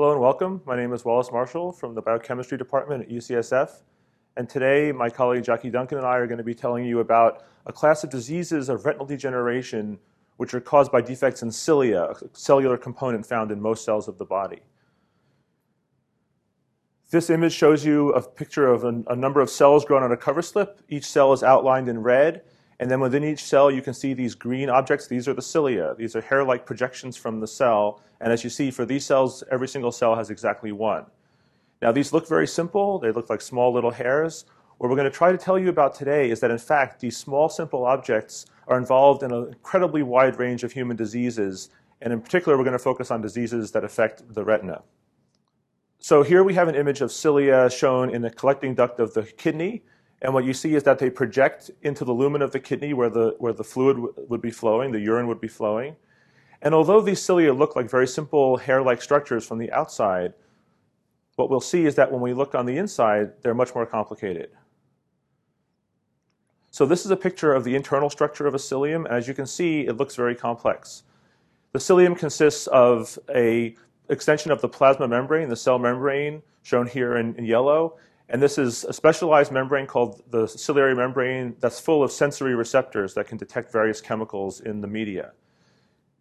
Hello and welcome. My name is Wallace Marshall from the Biochemistry Department at UCSF. And today, my colleague Jacque Duncan and I are going to be telling you about a class of diseases of retinal degeneration which are caused by defects in cilia, a cellular component found in most cells of the body. This image shows you a picture of a, a number of cells grown on a cover slip. Each cell is outlined in red. And then within each cell, you can see these green objects. These are the cilia. These are hair-like projections from the cell. And as you see, for these cells, every single cell has exactly one. Now, these look very simple. They look like small little hairs. What we're going to try to tell you about today is that, in fact, these small, simple objects are involved in an incredibly wide range of human diseases. And in particular, we're going to focus on diseases that affect the retina. So here we have an image of cilia shown in the collecting duct of the kidney. And what you see is that they project into the lumen of the kidney where the, where the fluid would be flowing, the urine would be flowing. And although these cilia look like very simple hair-like structures from the outside, what we'll see is that when we look on the inside, they're much more complicated. So this is a picture of the internal structure of a cilium. As you can see, it looks very complex. The cilium consists of a extension of the plasma membrane, the cell membrane, shown here in, in yellow, and this is a specialized membrane called the ciliary membrane that's full of sensory receptors that can detect various chemicals in the media.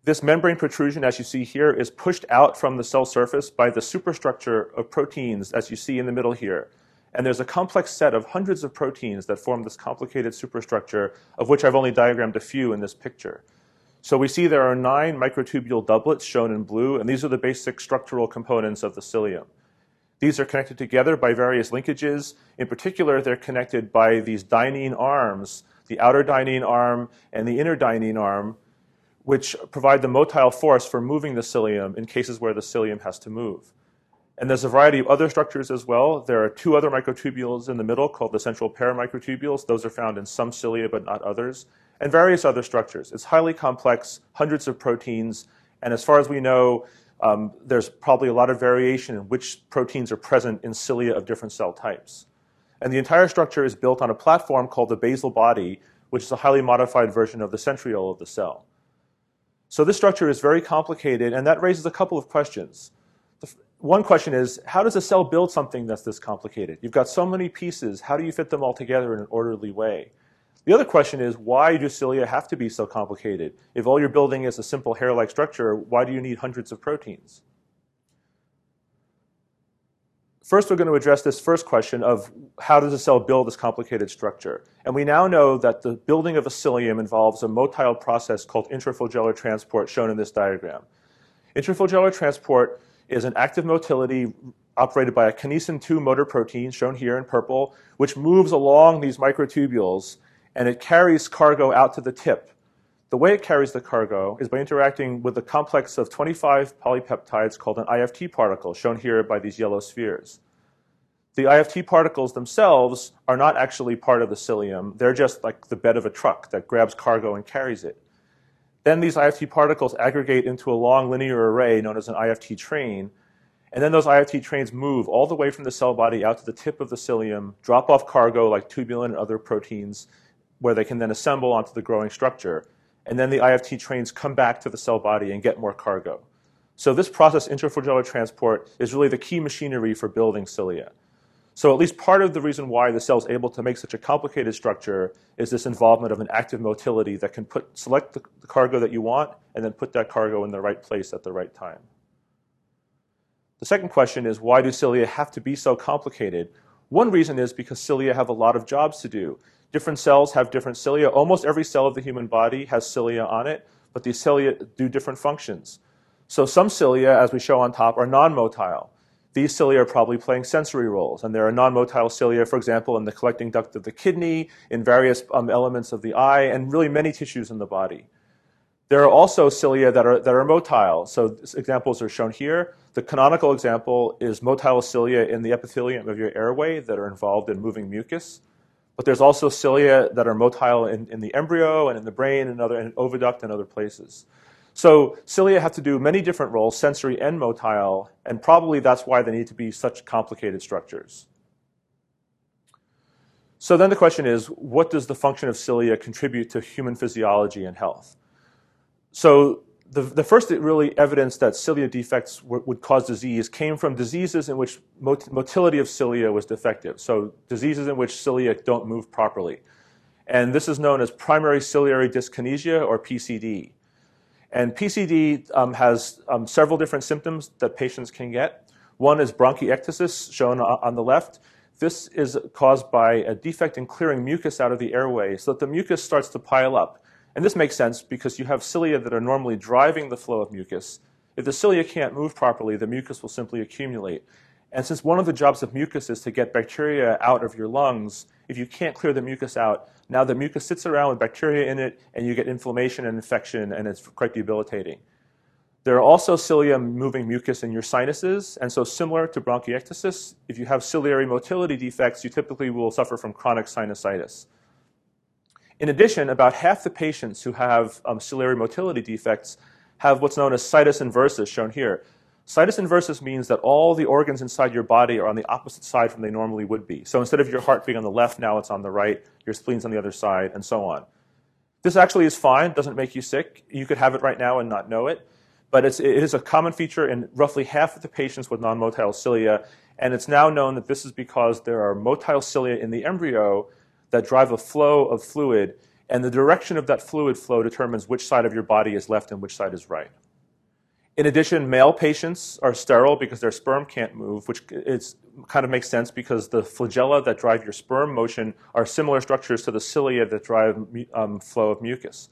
This membrane protrusion, as you see here, is pushed out from the cell surface by the superstructure of proteins, as you see in the middle here. And there's a complex set of hundreds of proteins that form this complicated superstructure, of which I've only diagrammed a few in this picture. So we see there are nine microtubule doublets shown in blue, and these are the basic structural components of the cilium. These are connected together by various linkages. In particular, they're connected by these dynein arms, the outer dynein arm and the inner dynein arm, which provide the motile force for moving the cilium in cases where the cilium has to move. And there's a variety of other structures as well. There are two other microtubules in the middle called the central pair microtubules. Those are found in some cilia, but not others. And various other structures. It's highly complex, hundreds of proteins. And as far as we know, um, there's probably a lot of variation in which proteins are present in cilia of different cell types. And the entire structure is built on a platform called the basal body, which is a highly modified version of the centriole of the cell. So this structure is very complicated, and that raises a couple of questions. one question is, how does a cell build something that's this complicated? You've got so many pieces, how do you fit them all together in an orderly way? The other question is, why do cilia have to be so complicated? If all you're building is a simple hair-like structure, why do you need hundreds of proteins? First, we're going to address this first question of how does a cell build this complicated structure? And we now know that the building of a cilium involves a motile process called intraflagellar transport, shown in this diagram. Intraflagellar transport is an active motility operated by a kinesin 2 motor protein, shown here in purple, which moves along these microtubules and it carries cargo out to the tip. The way it carries the cargo is by interacting with a complex of 25 polypeptides called an IFT particle, shown here by these yellow spheres. The IFT particles themselves are not actually part of the cilium. They're just like the bed of a truck that grabs cargo and carries it. Then these IFT particles aggregate into a long linear array known as an IFT train. And then those IFT trains move all the way from the cell body out to the tip of the cilium, drop off cargo like tubulin and other proteins, where they can then assemble onto the growing structure. And then the IFT trains come back to the cell body and get more cargo. So this process, intraflagellar transport, is really the key machinery for building cilia. So at least part of the reason why the cell is able to make such a complicated structure is this involvement of an active motility that can put, select the, the cargo that you want and then put that cargo in the right place at the right time. The second question is why do cilia have to be so complicated? One reason is because cilia have a lot of jobs to do. Different cells have different cilia. Almost every cell of the human body has cilia on it, but these cilia do different functions. So some cilia, as we show on top, are non-motile. These cilia are probably playing sensory roles, and there are non-motile cilia, for example, in the collecting duct of the kidney, in various um, elements of the eye, and really many tissues in the body. There are also cilia that are, that are motile. So examples are shown here. The canonical example is motile cilia in the epithelium of your airway that are involved in moving mucus. But there's also cilia that are motile in, in the embryo and in the brain and other in oviduct and other places. So cilia have to do many different roles, sensory and motile, and probably that's why they need to be such complicated structures. So then the question is, what does the function of cilia contribute to human physiology and health? So the, the first really evidence that cilia defects would cause disease came from diseases in which mot- motility of cilia was defective. So diseases in which cilia don't move properly. And this is known as primary ciliary dyskinesia or PCD. And PCD um, has um, several different symptoms that patients can get. One is bronchiectasis, shown on the left. This is caused by a defect in clearing mucus out of the airway so that the mucus starts to pile up. And this makes sense because you have cilia that are normally driving the flow of mucus. If the cilia can't move properly, the mucus will simply accumulate. And since one of the jobs of mucus is to get bacteria out of your lungs, if you can't clear the mucus out, now the mucus sits around with bacteria in it, and you get inflammation and infection, and it's quite debilitating. There are also cilia moving mucus in your sinuses, and so similar to bronchiectasis, if you have ciliary motility defects, you typically will suffer from chronic sinusitis. In addition, about half the patients who have um, ciliary motility defects have what's known as situs inversus, shown here. Situs inversus means that all the organs inside your body are on the opposite side from they normally would be. So instead of your heart being on the left, now it's on the right, your spleen's on the other side, and so on. This actually is fine, doesn't make you sick. You could have it right now and not know it. But it's, it is a common feature in roughly half of the patients with non motile cilia, and it's now known that this is because there are motile cilia in the embryo that drive a flow of fluid, and the direction of that fluid flow determines which side of your body is left and which side is right. In addition, male patients are sterile because their sperm can't move, which is, kind of makes sense because the flagella that drive your sperm motion are similar structures to the cilia that drive um, flow of mucus.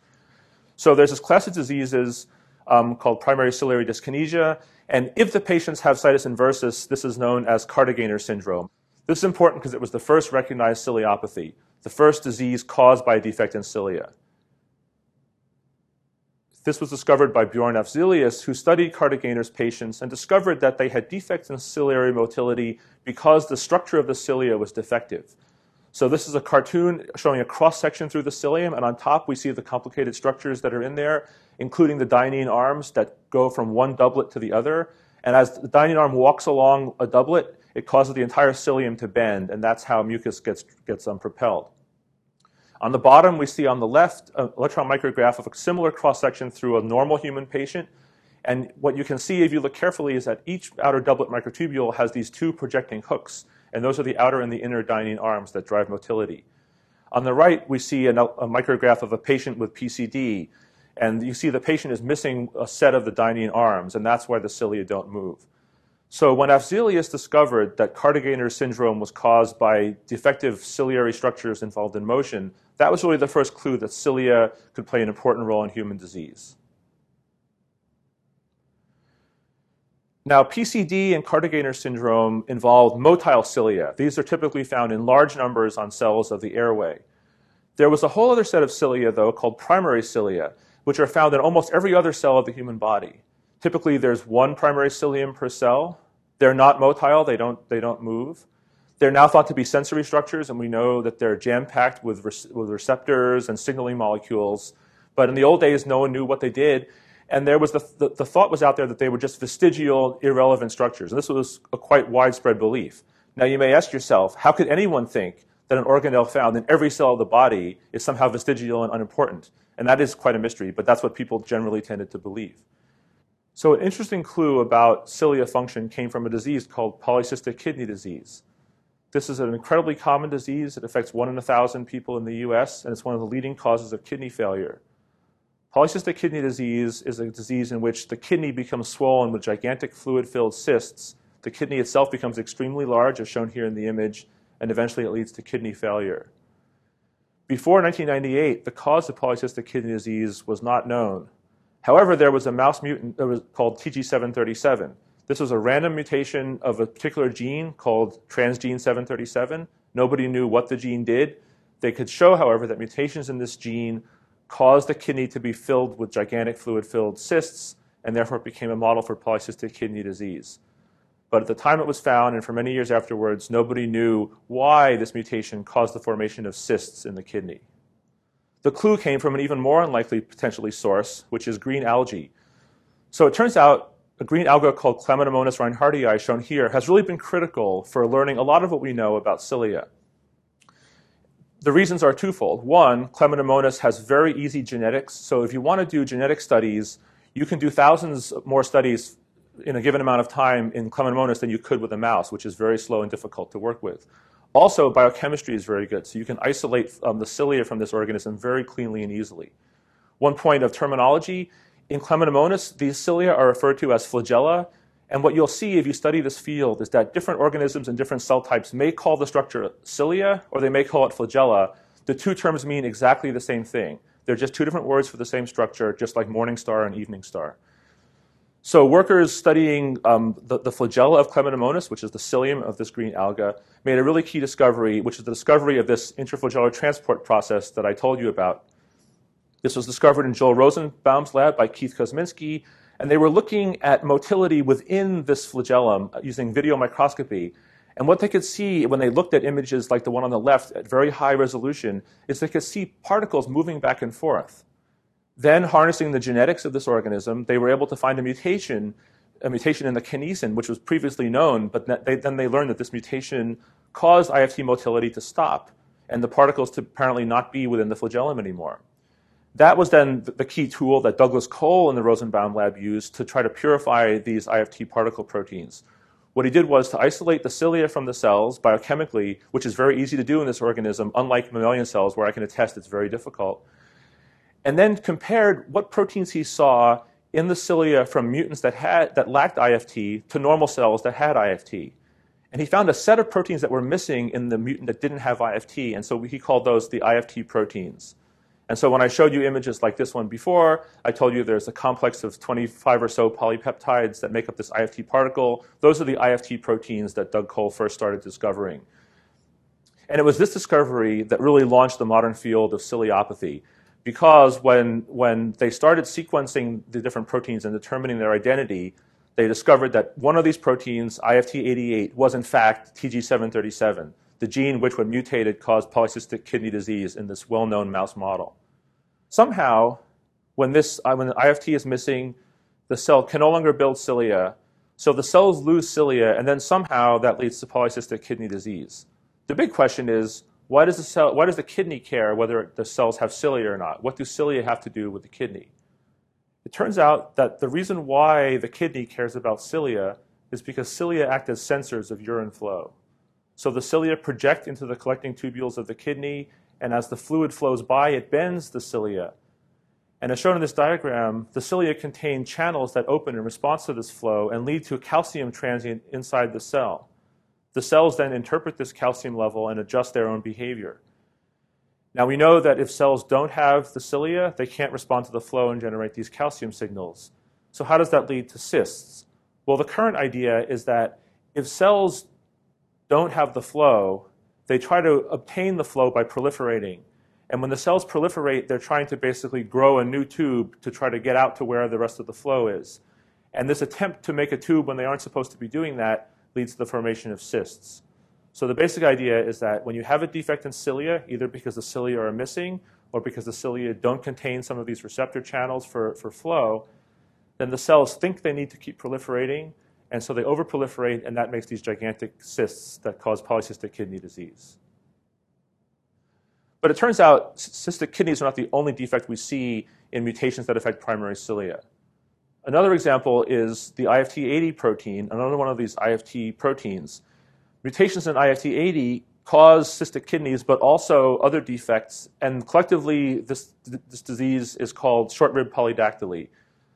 So there's this class of diseases um, called primary ciliary dyskinesia, and if the patients have situs inversus, this is known as Kartagener syndrome. This is important because it was the first recognized ciliopathy the first disease caused by a defect in cilia. This was discovered by Bjorn Afzelius, who studied Kartagener's patients and discovered that they had defects in ciliary motility because the structure of the cilia was defective. So this is a cartoon showing a cross section through the cilium, and on top we see the complicated structures that are in there, including the Dynein arms that go from one doublet to the other. And as the Dynein arm walks along a doublet, it causes the entire cilium to bend, and that's how mucus gets, gets um, propelled. On the bottom, we see on the left an electron micrograph of a similar cross-section through a normal human patient. And what you can see if you look carefully is that each outer doublet microtubule has these two projecting hooks, and those are the outer and the inner Dynein arms that drive motility. On the right, we see a micrograph of a patient with PCD, and you see the patient is missing a set of the Dynein arms, and that's why the cilia don't move. So when Afzelius discovered that Kartagener syndrome was caused by defective ciliary structures involved in motion, that was really the first clue that cilia could play an important role in human disease. Now, PCD and Kartagener syndrome involve motile cilia. These are typically found in large numbers on cells of the airway. There was a whole other set of cilia, though, called primary cilia, which are found in almost every other cell of the human body. Typically, there's one primary cilium per cell. They're not motile, they don't, they don't move. They're now thought to be sensory structures, and we know that they're jam packed with, re- with receptors and signaling molecules. But in the old days, no one knew what they did. And there was the, the, the thought was out there that they were just vestigial, irrelevant structures. And this was a quite widespread belief. Now, you may ask yourself, how could anyone think that an organelle found in every cell of the body is somehow vestigial and unimportant? And that is quite a mystery, but that's what people generally tended to believe. So an interesting clue about cilia function came from a disease called polycystic kidney disease. This is an incredibly common disease. It affects one in a thousand people in the US, and it's one of the leading causes of kidney failure. Polycystic kidney disease is a disease in which the kidney becomes swollen with gigantic fluid filled cysts. The kidney itself becomes extremely large, as shown here in the image, and eventually it leads to kidney failure. Before 1998, the cause of polycystic kidney disease was not known. However, there was a mouse mutant that was called TG737. This was a random mutation of a particular gene called transgene 737. Nobody knew what the gene did. They could show, however, that mutations in this gene caused the kidney to be filled with gigantic fluid filled cysts, and therefore it became a model for polycystic kidney disease. But at the time it was found, and for many years afterwards, nobody knew why this mutation caused the formation of cysts in the kidney. The clue came from an even more unlikely potentially source, which is green algae. So it turns out a green alga called Chlamydomonas reinhardtii, shown here, has really been critical for learning a lot of what we know about cilia. The reasons are twofold. One, Chlamydomonas has very easy genetics, so if you want to do genetic studies, you can do thousands more studies in a given amount of time in Chlamydomonas than you could with a mouse, which is very slow and difficult to work with. Also, biochemistry is very good, so you can isolate um, the cilia from this organism very cleanly and easily. One point of terminology, in Chlamydomonas, these cilia are referred to as flagella, and what you'll see if you study this field is that different organisms and different cell types may call the structure cilia or they may call it flagella. The two terms mean exactly the same thing. They're just two different words for the same structure, just like morning star and evening star. So workers studying um, the, the, flagella of Chlamydomonas, which is the cilium of this green alga, made a really key discovery, which is the discovery of this intraflagellar transport process that I told you about. This was discovered in Joel Rosenbaum's lab by Keith Kozminski, and they were looking at motility within this flagellum using video microscopy. And what they could see when they looked at images like the one on the left at very high resolution is they could see particles moving back and forth. Then, harnessing the genetics of this organism, they were able to find a mutation, a mutation in the kinesin, which was previously known, but they, then they learned that this mutation caused IFT motility to stop and the particles to apparently not be within the flagellum anymore. That was then the key tool that Douglas Cole in the Rosenbaum lab used to try to purify these IFT particle proteins. What he did was to isolate the cilia from the cells biochemically, which is very easy to do in this organism, unlike mammalian cells where I can attest it's very difficult and then compared what proteins he saw in the cilia from mutants that, had, that lacked IFT to normal cells that had IFT. And he found a set of proteins that were missing in the mutant that didn't have IFT, and so he called those the IFT proteins. And so when I showed you images like this one before, I told you there's a complex of 25 or so polypeptides that make up this IFT particle. Those are the IFT proteins that Doug Cole first started discovering. And it was this discovery that really launched the modern field of ciliopathy because when, when they started sequencing the different proteins and determining their identity, they discovered that one of these proteins, IFT88, was in fact TG737, the gene which, when mutated, caused polycystic kidney disease in this well-known mouse model. Somehow, when, this, uh, when the IFT is missing, the cell can no longer build cilia, so the cells lose cilia, and then somehow that leads to polycystic kidney disease. The big question is, why does the cell, why does the kidney care whether the cells have cilia or not? What do cilia have to do with the kidney? It turns out that the reason why the kidney cares about cilia is because cilia act as sensors of urine flow. So the cilia project into the collecting tubules of the kidney, and as the fluid flows by, it bends the cilia. And as shown in this diagram, the cilia contain channels that open in response to this flow and lead to a calcium transient inside the cell. The cells then interpret this calcium level and adjust their own behavior. Now we know that if cells don't have the cilia, they can't respond to the flow and generate these calcium signals. So how does that lead to cysts? Well, the current idea is that if cells don't have the flow, they try to obtain the flow by proliferating. And when the cells proliferate, they're trying to basically grow a new tube to try to get out to where the rest of the flow is. And this attempt to make a tube when they aren't supposed to be doing that leads to the formation of cysts. So the basic idea is that when you have a defect in cilia, either because the cilia are missing or because the cilia don't contain some of these receptor channels for, for flow, then the cells think they need to keep proliferating, and so they overproliferate, and that makes these gigantic cysts that cause polycystic kidney disease. But it turns out cystic kidneys are not the only defect we see in mutations that affect primary cilia. Another example is the IFT80 protein, another one of these IFT proteins. Mutations in IFT80 cause cystic kidneys, but also other defects, and collectively, this, this disease is called short rib polydactyly.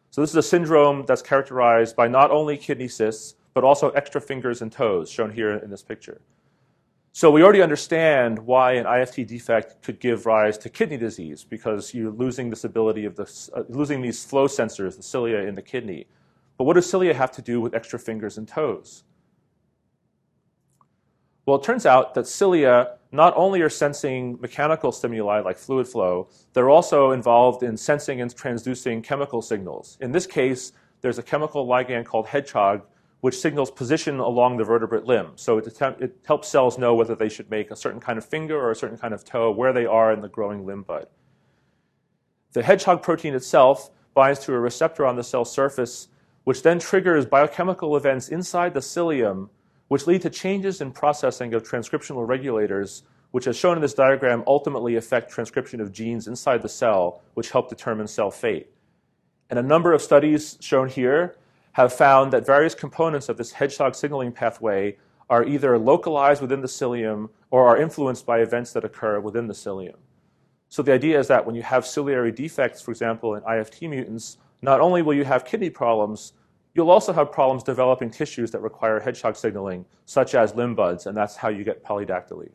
So, this is a syndrome that's characterized by not only kidney cysts, but also extra fingers and toes, shown here in this picture. So we already understand why an IFT defect could give rise to kidney disease because you're losing this ability of the, uh, losing these flow sensors, the cilia in the kidney. But what does cilia have to do with extra fingers and toes? Well, it turns out that cilia not only are sensing mechanical stimuli like fluid flow, they're also involved in sensing and transducing chemical signals. In this case, there's a chemical ligand called hedgehog which signals position along the vertebrate limb. So it, it, helps cells know whether they should make a certain kind of finger or a certain kind of toe, where they are in the growing limb bud. The hedgehog protein itself binds to a receptor on the cell surface, which then triggers biochemical events inside the cilium, which lead to changes in processing of transcriptional regulators, which, as shown in this diagram, ultimately affect transcription of genes inside the cell, which help determine cell fate. And a number of studies shown here have found that various components of this hedgehog signaling pathway are either localized within the cilium or are influenced by events that occur within the cilium. So the idea is that when you have ciliary defects, for example, in IFT mutants, not only will you have kidney problems, you'll also have problems developing tissues that require hedgehog signaling, such as limb buds, and that's how you get polydactyly.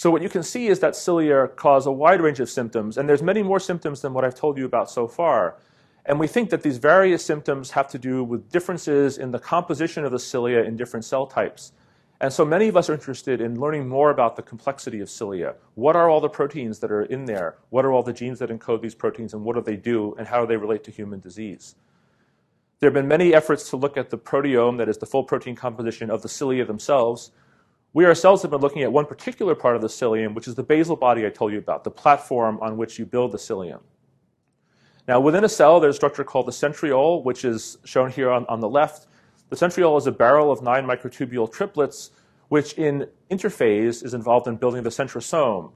So what you can see is that cilia cause a wide range of symptoms, and there's many more symptoms than what I've told you about so far. And we think that these various symptoms have to do with differences in the composition of the cilia in different cell types. And so many of us are interested in learning more about the complexity of cilia. What are all the proteins that are in there? What are all the genes that encode these proteins, and what do they do, and how do they relate to human disease? There have been many efforts to look at the proteome, that is the full protein composition of the cilia themselves. We ourselves have been looking at one particular part of the cilium, which is the basal body I told you about, the platform on which you build the cilium. Now, within a cell, there's a structure called the centriole, which is shown here on, on the left. The centriole is a barrel of nine microtubule triplets, which in interphase is involved in building the centrosome.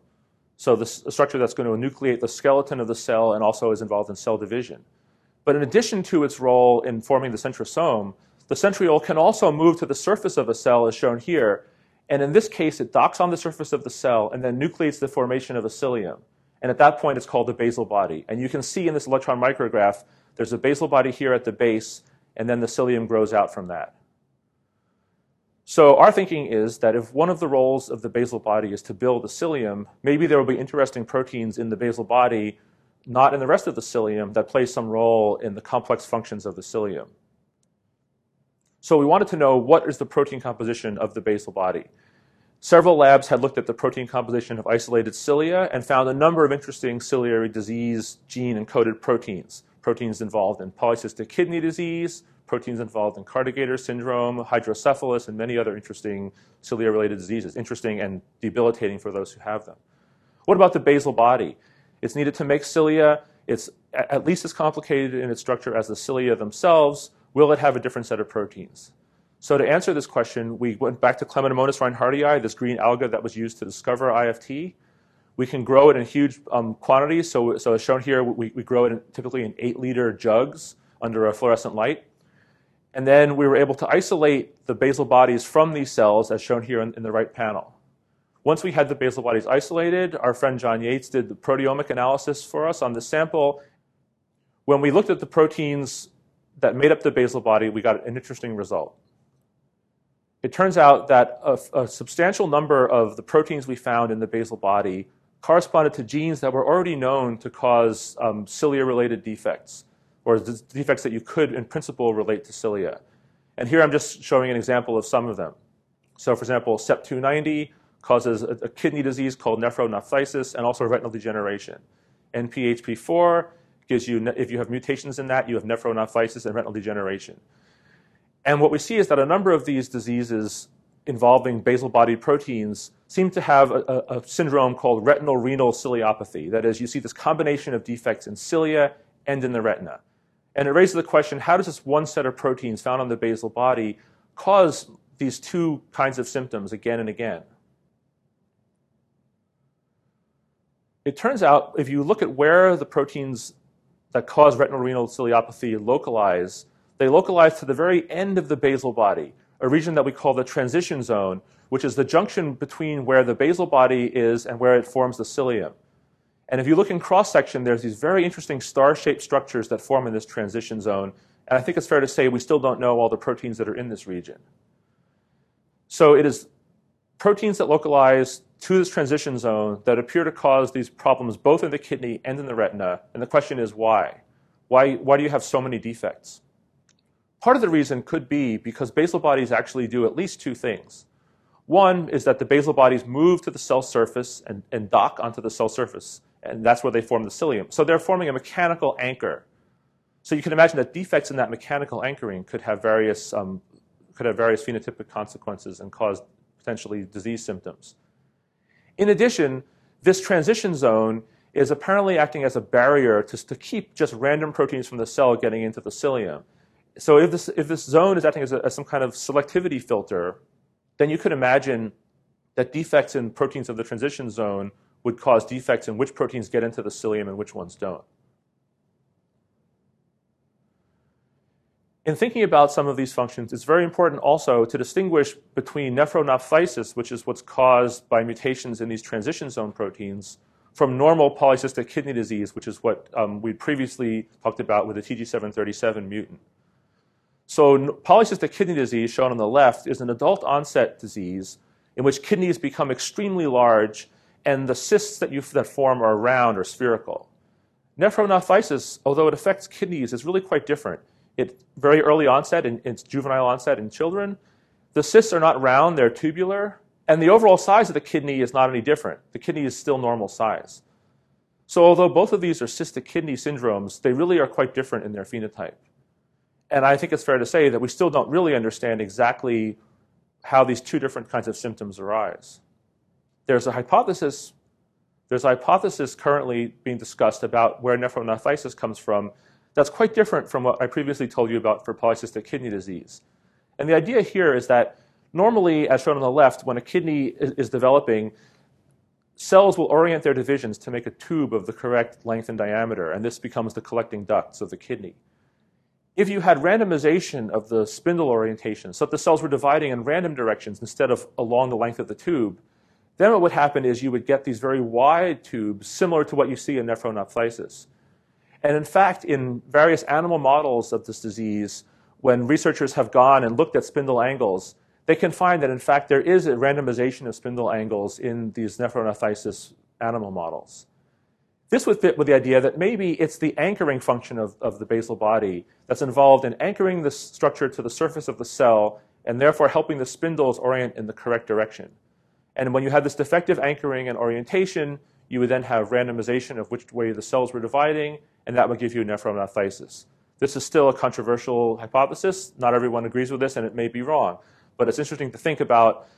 So the structure that's going to enucleate the skeleton of the cell and also is involved in cell division. But in addition to its role in forming the centrosome, the centriole can also move to the surface of a cell as shown here. And in this case, it docks on the surface of the cell and then nucleates the formation of a cilium. And at that point, it's called the basal body. And you can see in this electron micrograph, there's a basal body here at the base, and then the cilium grows out from that. So our thinking is that if one of the roles of the basal body is to build the cilium, maybe there will be interesting proteins in the basal body, not in the rest of the cilium, that play some role in the complex functions of the cilium. So we wanted to know what is the protein composition of the basal body. Several labs had looked at the protein composition of isolated cilia and found a number of interesting ciliary disease gene encoded proteins proteins involved in polycystic kidney disease, proteins involved in Kartagener syndrome, hydrocephalus, and many other interesting cilia-related diseases, interesting and debilitating for those who have them. What about the basal body? It's needed to make cilia. It's at least as complicated in its structure as the cilia themselves. Will it have a different set of proteins? So to answer this question, we went back to Chlamydomonas reinhardtii, this green alga that was used to discover IFT. We can grow it in huge um, quantities. So, so as shown here, we, we grow it in, typically in eight liter jugs under a fluorescent light. And then we were able to isolate the basal bodies from these cells, as shown here in, in the right panel. Once we had the basal bodies isolated, our friend John Yates did the proteomic analysis for us on the sample. When we looked at the proteins that made up the basal body, we got an interesting result. It turns out that a, a substantial number of the proteins we found in the basal body corresponded to genes that were already known to cause um, cilia-related defects, or defects that you could, in principle, relate to cilia. And here I'm just showing an example of some of them. So, for example, CEP290 causes a, a kidney disease called nephronophthisis and also retinal degeneration. NPHP4 gives you, if you have mutations in that, you have nephronophthisis and retinal degeneration. And what we see is that a number of these diseases involving basal body proteins seem to have a, a, a, syndrome called retinal renal ciliopathy. That is, you see this combination of defects in cilia and in the retina. And it raises the question how does this one set of proteins found on the basal body cause these two kinds of symptoms again and again? It turns out if you look at where the proteins that cause retinal renal ciliopathy localize, they localize to the very end of the basal body a region that we call the transition zone, which is the junction between where the basal body is and where it forms the cilium. And if you look in cross section, there's these very interesting star shaped structures that form in this transition zone. And I think it's fair to say we still don't know all the proteins that are in this region. So it is proteins that localize to this transition zone that appear to cause these problems both in the kidney and in the retina. And the question is why? Why, why do you have so many defects? Part of the reason could be because basal bodies actually do at least two things. One is that the basal bodies move to the cell surface and, and dock onto the cell surface, and that's where they form the cilium. So they're forming a mechanical anchor. So you can imagine that defects in that mechanical anchoring could have various, um, could have various phenotypic consequences and cause potentially disease symptoms. In addition, this transition zone is apparently acting as a barrier to, to keep just random proteins from the cell getting into the cilium so if this, if this zone is acting as, a, as some kind of selectivity filter, then you could imagine that defects in proteins of the transition zone would cause defects in which proteins get into the cilium and which ones don't. In thinking about some of these functions, it's very important also to distinguish between nephronophthisis, which is what's caused by mutations in these transition zone proteins, from normal polycystic kidney disease, which is what um, we previously talked about with the TG737 mutant. So, polycystic kidney disease, shown on the left, is an adult onset disease in which kidneys become extremely large and the cysts that, you, that form are round or spherical. Nephronophthisis, although it affects kidneys, is really quite different. It's very early onset, and it's juvenile onset in children. The cysts are not round, they're tubular, and the overall size of the kidney is not any different. The kidney is still normal size. So, although both of these are cystic kidney syndromes, they really are quite different in their phenotype. And I think it's fair to say that we still don't really understand exactly how these two different kinds of symptoms arise. There's a hypothesis, there's a hypothesis currently being discussed about where nephronophthisis comes from that's quite different from what I previously told you about for polycystic kidney disease. And the idea here is that normally, as shown on the left, when a kidney is, developing, cells will orient their divisions to make a tube of the correct length and diameter, and this becomes the collecting ducts of the kidney. If you had randomization of the spindle orientation, so that the cells were dividing in random directions instead of along the length of the tube, then what would happen is you would get these very wide tubes similar to what you see in nephronophthisis. And in fact, in various animal models of this disease, when researchers have gone and looked at spindle angles, they can find that in fact there is a randomization of spindle angles in these nephronophthisis animal models. This would fit with the idea that maybe it's the anchoring function of, of the basal body that's involved in anchoring the structure to the surface of the cell and therefore helping the spindles orient in the correct direction. And when you have this defective anchoring and orientation, you would then have randomization of which way the cells were dividing, and that would give you nephronophthisis. This is still a controversial hypothesis. Not everyone agrees with this, and it may be wrong. But it's interesting to think about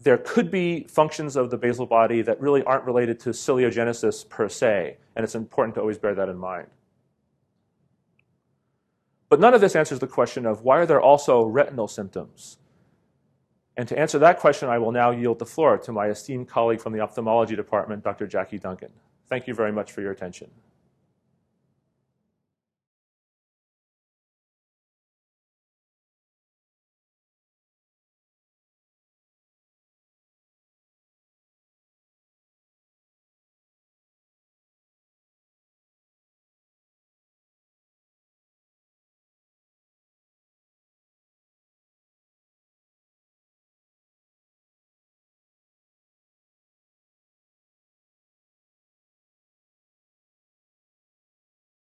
there could be functions of the basal body that really aren't related to ciliogenesis per se, and it's important to always bear that in mind. But none of this answers the question of why are there also retinal symptoms? And to answer that question, I will now yield the floor to my esteemed colleague from the ophthalmology department, Dr. Jacque Duncan. Thank you very much for your attention.